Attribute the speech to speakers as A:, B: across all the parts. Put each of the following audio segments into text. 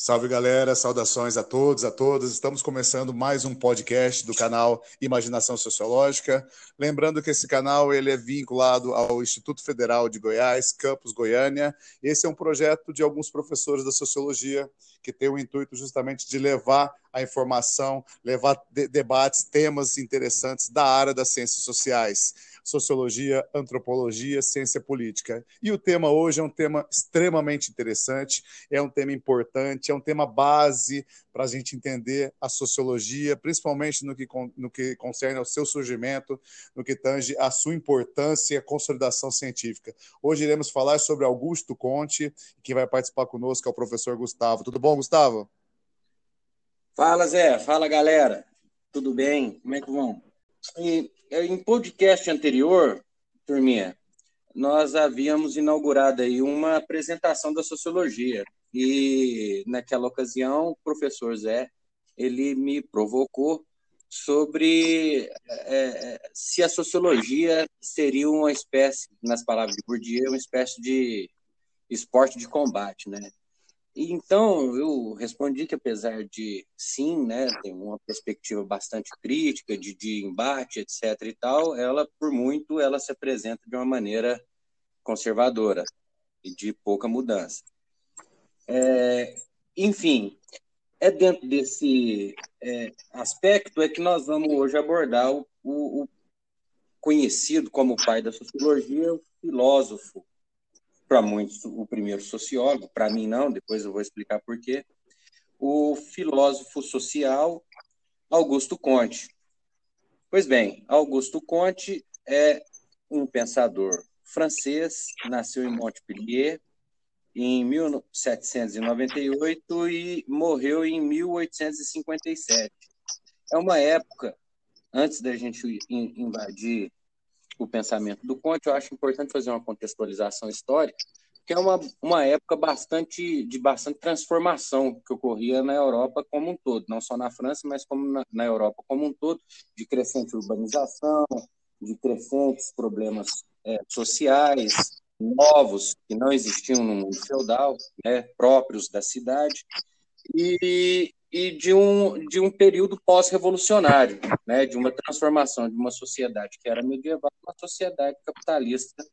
A: Salve galera, saudações a todos, a todas. Estamos começando mais um podcast do canal Imaginação Sociológica. Lembrando que esse canal ele é vinculado ao Instituto Federal de Goiás, Campus Goiânia. Esse é um projeto de alguns professores da sociologia que tem o intuito justamente de levar a informação, levar de debates, temas interessantes da área das ciências sociais sociologia, antropologia, ciência política. E o tema hoje é um tema extremamente interessante, é um tema importante, é um tema base para a gente entender a sociologia, principalmente no que, no que concerne ao seu surgimento, no que tange a sua importância e a consolidação científica. Hoje iremos falar sobre Augusto Conte, quem vai participar conosco é o professor Gustavo. Tudo bom, Gustavo?
B: Fala, Zé. Fala, galera. Tudo bem? Como é que vão? E, em podcast anterior, turminha, nós havíamos inaugurado aí uma apresentação da sociologia. E naquela ocasião, o professor Zé, ele me provocou sobre é, se a sociologia seria uma espécie, nas palavras de Bourdieu, uma espécie de esporte de combate, né? Então eu respondi que apesar de sim, né, tem uma perspectiva bastante crítica de, de embate, etc. e tal, ela por muito ela se apresenta de uma maneira conservadora e de pouca mudança. É, enfim, é dentro desse é, aspecto é que nós vamos hoje abordar o, o, o conhecido como pai da sociologia, o filósofo para muitos o primeiro sociólogo, para mim não, depois eu vou explicar por quê, o filósofo social Augusto Conte. Pois bem, Augusto Conte é um pensador francês, nasceu em Montpellier em 1798 e morreu em 1857. É uma época, antes da gente invadir o pensamento do Conte, eu acho importante fazer uma contextualização histórica, que é uma, uma época bastante de bastante transformação que ocorria na Europa como um todo, não só na França, mas como na, na Europa como um todo, de crescente urbanização, de crescentes problemas é, sociais novos que não existiam no mundo feudal, né, próprios da cidade, e, e de um, de um período pós-revolucionário, né, de uma transformação de uma sociedade que era medieval uma sociedade capitalista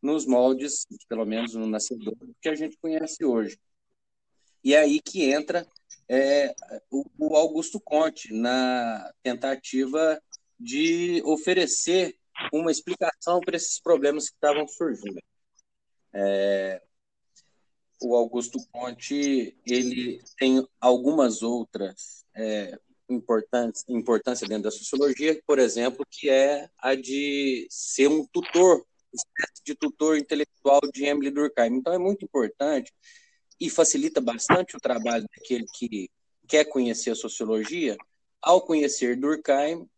B: nos moldes, pelo menos no nascedor, que a gente conhece hoje. E é aí que entra é, o, o Augusto Conte na tentativa de oferecer uma explicação para esses problemas que estavam surgindo. É, o Augusto Conte ele tem algumas outras é, importantes, importância dentro da sociologia, por exemplo, que é a de ser um tutor, espécie de tutor intelectual de Emily Durkheim. Então é muito importante e facilita bastante o trabalho daquele que quer conhecer a sociologia, ao conhecer Durkheim,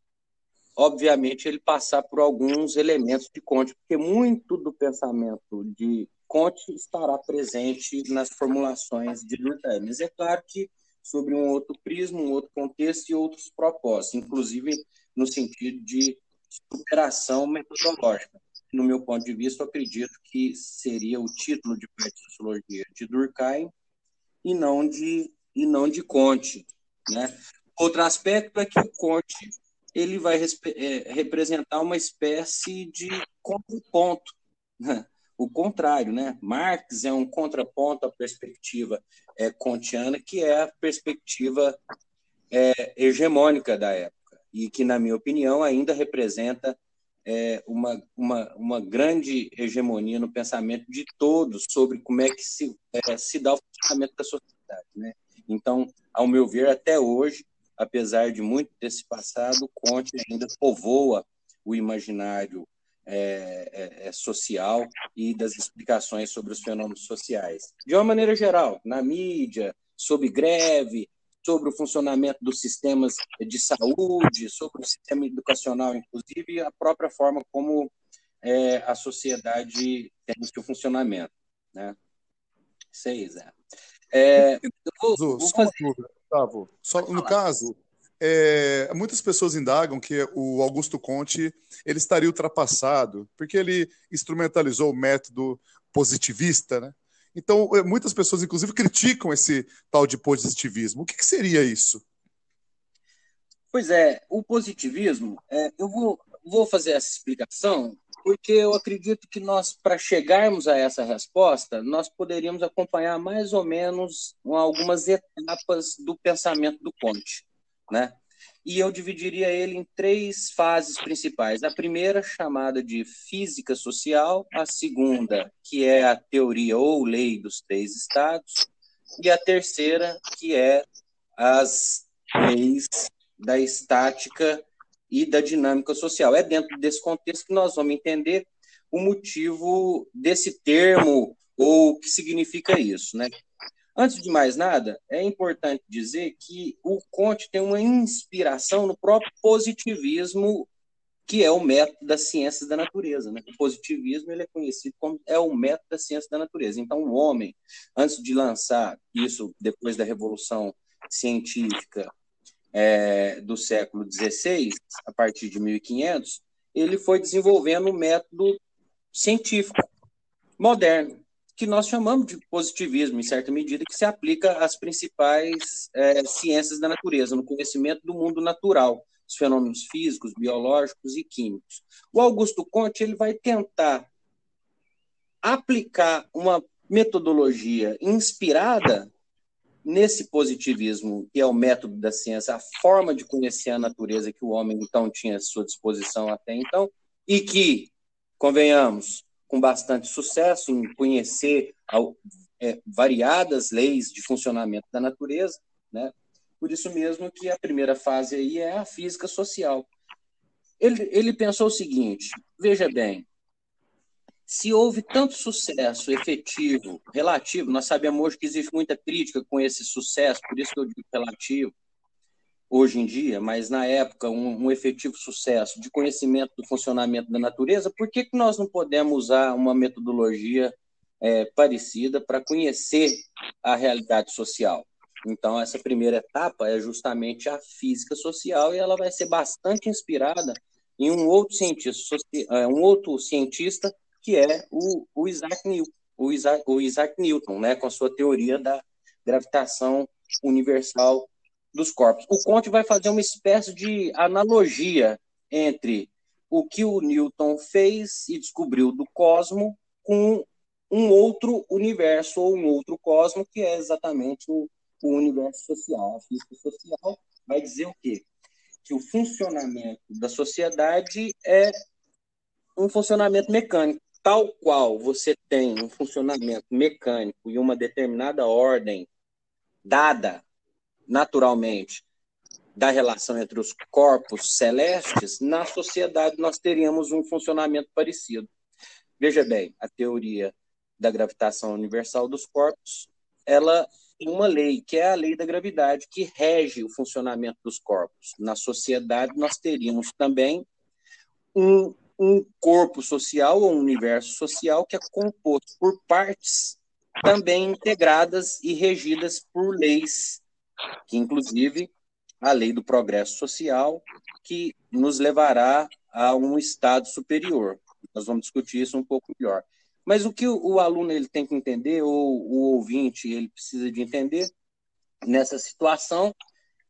B: obviamente ele passar por alguns elementos de Conte, porque muito do pensamento de Conte estará presente nas formulações de Durkheim. É claro que sobre um outro prisma, um outro contexto e outros propósitos, inclusive no sentido de superação metodológica. No meu ponto de vista, eu acredito que seria o título de pai de sociologia de Durkheim e não de e não de Conte, né? Outro aspecto é que o Conte ele vai é, representar uma espécie de contraponto né? O contrário, né? Marx é um contraponto à perspectiva é, kantiana, que é a perspectiva é, hegemônica da época, e que, na minha opinião, ainda representa é, uma, uma, uma grande hegemonia no pensamento de todos sobre como é que se, é, se dá o funcionamento da sociedade. Né? Então, ao meu ver, até hoje, apesar de muito desse passado, Conte ainda povoa o imaginário é, é, é, social e das explicações sobre os fenômenos sociais. De uma maneira geral, na mídia, sobre greve, sobre o funcionamento dos sistemas de saúde, sobre o sistema educacional, inclusive, e a própria forma como é, a sociedade tem o seu funcionamento. Né? Isso aí, Zé. É,
A: eu vou, vou fazer... Só, no caso, é, muitas pessoas indagam que o Augusto Conte ele estaria ultrapassado, porque ele instrumentalizou o método positivista, né? Então, é, muitas pessoas, inclusive, criticam esse tal de positivismo. O que, que seria isso?
B: Pois é, o positivismo, é, eu vou, vou fazer essa explicação porque eu acredito que nós, para chegarmos a essa resposta, nós poderíamos acompanhar mais ou menos algumas etapas do pensamento do Conte, né? E eu dividiria ele em três fases principais. A primeira, chamada de física social, a segunda, que é a teoria ou lei dos três estados, e a terceira, que é as leis da estática e da dinâmica social. É dentro desse contexto que nós vamos entender o motivo desse termo ou o que significa isso, né? Antes de mais nada, é importante dizer que o Conte tem uma inspiração no próprio positivismo, que é o método das ciências da natureza. Né? O positivismo ele é conhecido como é o método das ciências da natureza. Então, o homem, antes de lançar isso depois da Revolução Científica é, do século XVI, a partir de 1500, ele foi desenvolvendo um método científico moderno, que nós chamamos de positivismo, em certa medida, que se aplica às principais é, ciências da natureza, no conhecimento do mundo natural, os fenômenos físicos, biológicos e químicos. O Augusto Conte ele vai tentar aplicar uma metodologia inspirada nesse positivismo, que é o método da ciência, a forma de conhecer a natureza que o homem então tinha à sua disposição até então, e que, convenhamos, com bastante sucesso em conhecer é, variadas leis de funcionamento da natureza, né? Por isso mesmo que a primeira fase aí é a física social. Ele, ele pensou o seguinte: veja bem, se houve tanto sucesso efetivo, relativo, nós sabemos hoje que existe muita crítica com esse sucesso, por isso que eu digo relativo, hoje em dia, mas na época um, um, efetivo sucesso de conhecimento do funcionamento da natureza, por que, que nós não podemos usar uma metodologia é, parecida para conhecer a realidade social? Então, essa primeira etapa é justamente a física social e ela vai ser bastante inspirada em um outro cientista, é, um outro cientista que é o, o, Isaac, Newton, o, Isaac, o Isaac Newton, né, com a sua teoria da gravitação universal dos corpos. O Conte vai fazer uma espécie de analogia entre o que o Newton fez e descobriu do cosmo com um outro universo ou um outro cosmo, que é exatamente o, o universo social. A física social vai dizer o quê? Que o funcionamento da sociedade é um funcionamento mecânico tal qual você tem um funcionamento mecânico e uma determinada ordem dada naturalmente da relação entre os corpos celestes, na sociedade nós teríamos um funcionamento parecido. Veja bem, a teoria da gravitação universal dos corpos, ela tem uma lei, que é a lei da gravidade, que rege o funcionamento dos corpos. Na sociedade nós teríamos também um um corpo social ou um universo social que é composto por partes também integradas e regidas por leis, que inclusive a lei do progresso social, que nos levará a um estado superior. Nós vamos discutir isso um pouco melhor. Mas o que o, aluno ele tem que entender, ou o ouvinte ele precisa de entender nessa situação,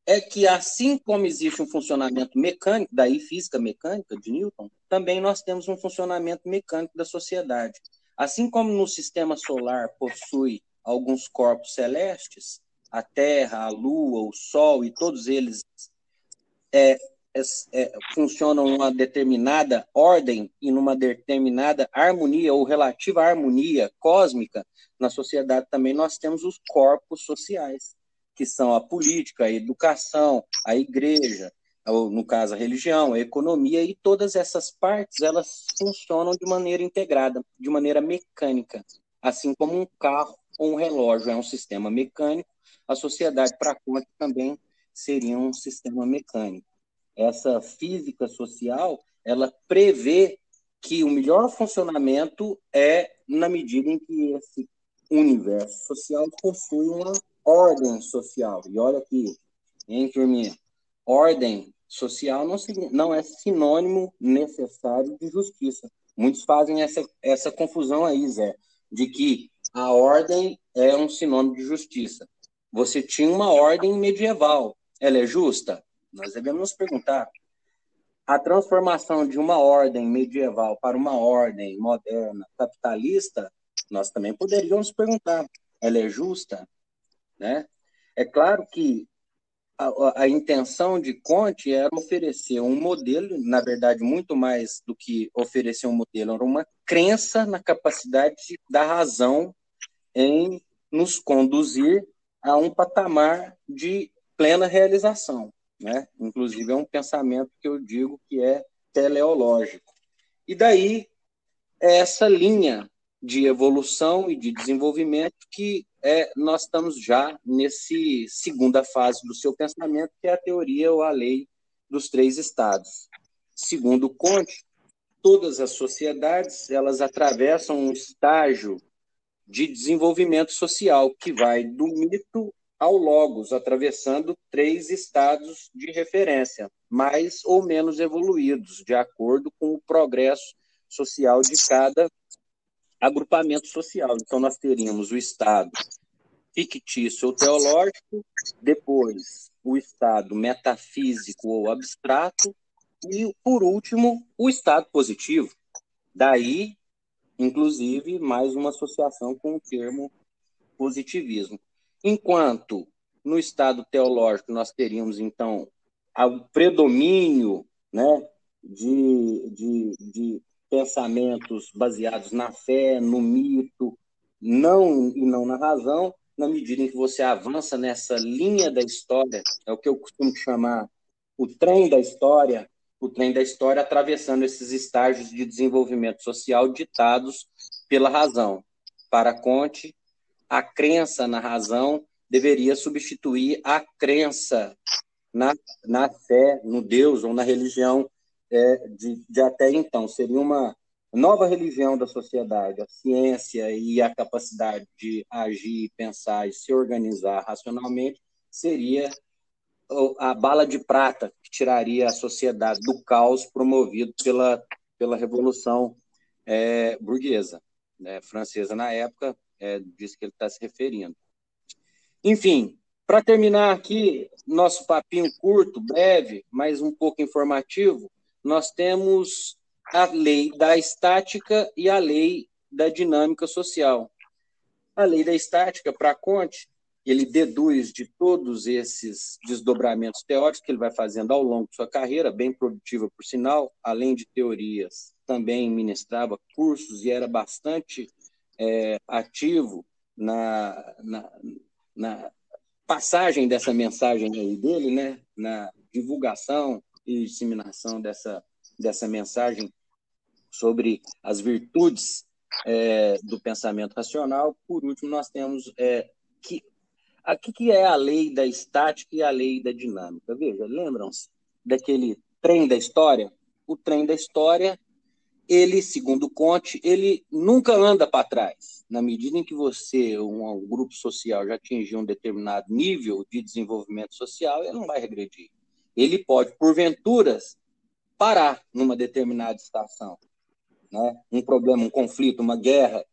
B: é que assim como existe um funcionamento mecânico, daí física mecânica de Newton, também nós temos um funcionamento mecânico da sociedade. Assim como no sistema solar possui alguns corpos celestes, a Terra, a Lua, o Sol e todos eles é, é, é, funcionam numa determinada ordem e numa determinada harmonia ou relativa harmonia cósmica, na sociedade também nós temos os corpos sociais que são a política, a educação, a igreja, no caso a religião, a economia e todas essas partes elas funcionam de maneira integrada, de maneira mecânica, assim como um carro ou um relógio é um sistema mecânico, a sociedade para conta também seria um sistema mecânico. Essa física social, ela prevê que o melhor funcionamento é na medida em que esse universo social possui uma ordem social. E olha aqui, hein, turminha? Ordem social não, não é sinônimo necessário de justiça. Muitos fazem essa, essa confusão aí, Zé, de que a ordem é um sinônimo de justiça. Você tinha uma ordem medieval. Ela é justa? Nós devemos nos perguntar. A transformação de uma ordem medieval para uma ordem moderna, capitalista, nós também poderíamos perguntar: ela é justa? Né? É claro que a, a, intenção de Conte era oferecer um modelo, na verdade, muito mais do que oferecer um modelo, era uma crença na capacidade da razão em nos conduzir a um patamar de plena realização. Né? Inclusive, é um pensamento que eu digo que é teleológico. E daí, essa linha de evolução e de desenvolvimento que é, nós estamos já nesse segunda fase do seu pensamento, que é a teoria ou a lei dos três estados. Segundo Conte, todas as sociedades elas atravessam um estágio de desenvolvimento social que vai do mito ao logos, atravessando três estados de referência, mais ou menos evoluídos, de acordo com o progresso social de cada agrupamento social. Então, nós teríamos o Estado fictício ou teológico, depois o Estado metafísico ou abstrato, e, por último, o Estado positivo. Daí, inclusive, mais uma associação com o termo positivismo. Enquanto no Estado teológico nós teríamos, então, o predomínio né, de, de, de pensamentos baseados na fé, no mito, não e não na razão, na medida em que você avança nessa linha da história, é o que eu costumo chamar o trem da história, o trem da história atravessando esses estágios de desenvolvimento social ditados pela razão. Para Conte, a crença na razão deveria substituir a crença na, na fé, no Deus ou na religião é, de, de até então. Seria uma nova religião da sociedade, a ciência e a capacidade de agir, pensar e se organizar racionalmente seria a bala de prata que tiraria a sociedade do caos promovido pela, pela Revolução é, Burguesa, né, francesa na época, é disso que ele está se referindo. Enfim, para terminar aqui, nosso papinho curto, breve, mas um pouco informativo, nós temos a lei da estática e a lei da dinâmica social. A lei da estática, para Conte, ele deduz de todos esses desdobramentos teóricos que ele vai fazendo ao longo de sua carreira, bem produtiva por sinal, além de teorias, também ministrava cursos e era bastante é, ativo na, na, na, passagem dessa mensagem dele, né, na divulgação e disseminação dessa, dessa mensagem sobre as virtudes é, do pensamento racional. Por último, nós temos é, que aqui que é a lei da estática e a lei da dinâmica. Veja, lembram-se daquele trem da história? O trem da história, ele, segundo Conte, ele nunca anda para trás. Na medida em que você, um, um grupo social, já atingiu um determinado nível de desenvolvimento social, ele não vai regredir. Ele pode, porventuras, parar numa determinada estação né? um problema, um conflito, uma guerra,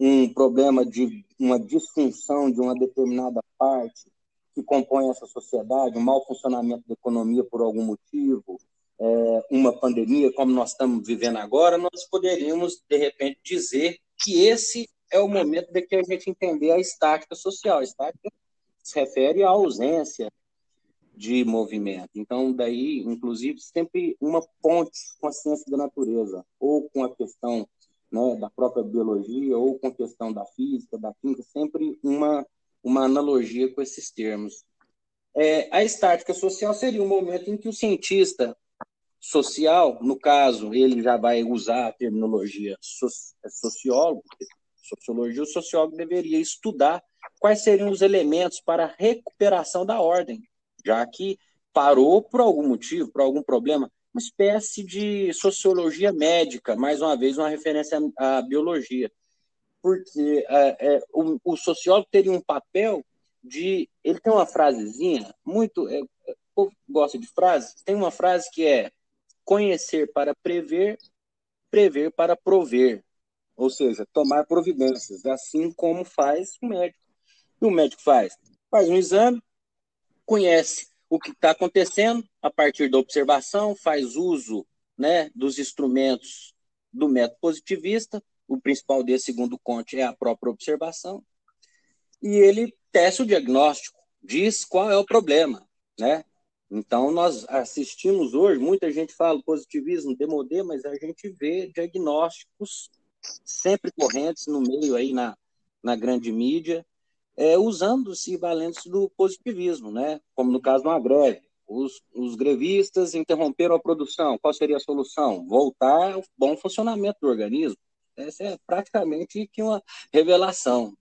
B: um problema de uma disfunção de uma determinada parte que compõe essa sociedade, um mau funcionamento da economia por algum motivo, é, uma pandemia como nós estamos vivendo agora, nós poderíamos, de repente, dizer que esse é o momento de que a gente entender a estática social. A estática se refere à ausência de movimento. Então, daí, inclusive, sempre uma ponte com a ciência da natureza, ou com a questão né, da própria biologia, ou com questão da física, da química, sempre uma, uma analogia com esses termos. É, a estática social seria um momento em que o cientista social, no caso, ele já vai usar a terminologia sociólogo, sociologia, o sociólogo deveria estudar quais seriam os elementos para a recuperação da ordem, já que parou por algum motivo, por algum problema, uma espécie de sociologia médica, mais uma vez uma referência à biologia, porque é, é, o, o, sociólogo teria um papel de, ele tem uma frasezinha muito, é, eu gosto de frases, tem uma frase que é conhecer para prever, prever para prover, ou seja, tomar providências, assim como faz o médico. E o médico faz? Faz um exame, conhece o que está acontecendo a partir da observação, faz uso né, dos instrumentos do método positivista, o principal desse, segundo Conte, é a própria observação, e ele testa o diagnóstico, diz qual é o problema, né? Então, nós assistimos hoje, muita gente fala positivismo, demodê, mas a gente vê diagnósticos sempre correntes no meio aí na, na grande mídia, é, usando-se valentes do positivismo, né? Como no caso de uma greve. Os, os grevistas interromperam a produção. Qual seria a solução? Voltar ao bom funcionamento do organismo. Essa é praticamente que uma revelação.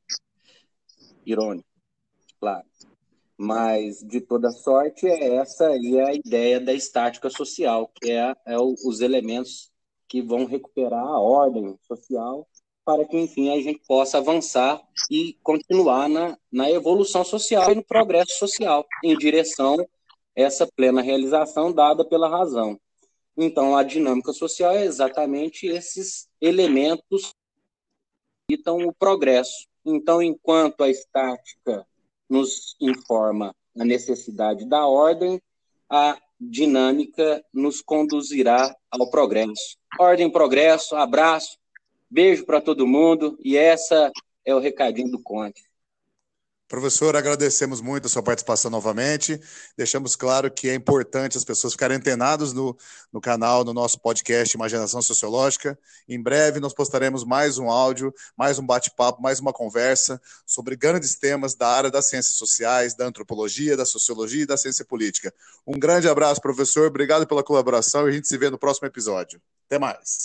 B: Irônico, claro. Mas, de toda sorte, é essa aí a ideia da estática social, que é, é os elementos que vão recuperar a ordem social para que, enfim, a gente possa avançar e continuar na, na evolução social e no progresso social, em direção a essa plena realização dada pela razão. Então, a dinâmica social é exatamente esses elementos que dão o progresso. Então, enquanto a estática nos informa a necessidade da ordem, a dinâmica nos conduzirá ao progresso. Ordem, progresso, abraço, beijo para todo mundo e essa é o recadinho do Conte.
A: Professor, agradecemos muito a sua participação novamente. Deixamos claro que é importante as pessoas ficarem antenadas no, no canal, no nosso podcast Imaginação Sociológica. Em breve nós postaremos mais um áudio, mais um bate-papo, mais uma conversa sobre grandes temas da área das ciências sociais, da antropologia, da sociologia e da ciência política. Um grande abraço, professor. Obrigado pela colaboração e a gente se vê no próximo episódio. Até mais.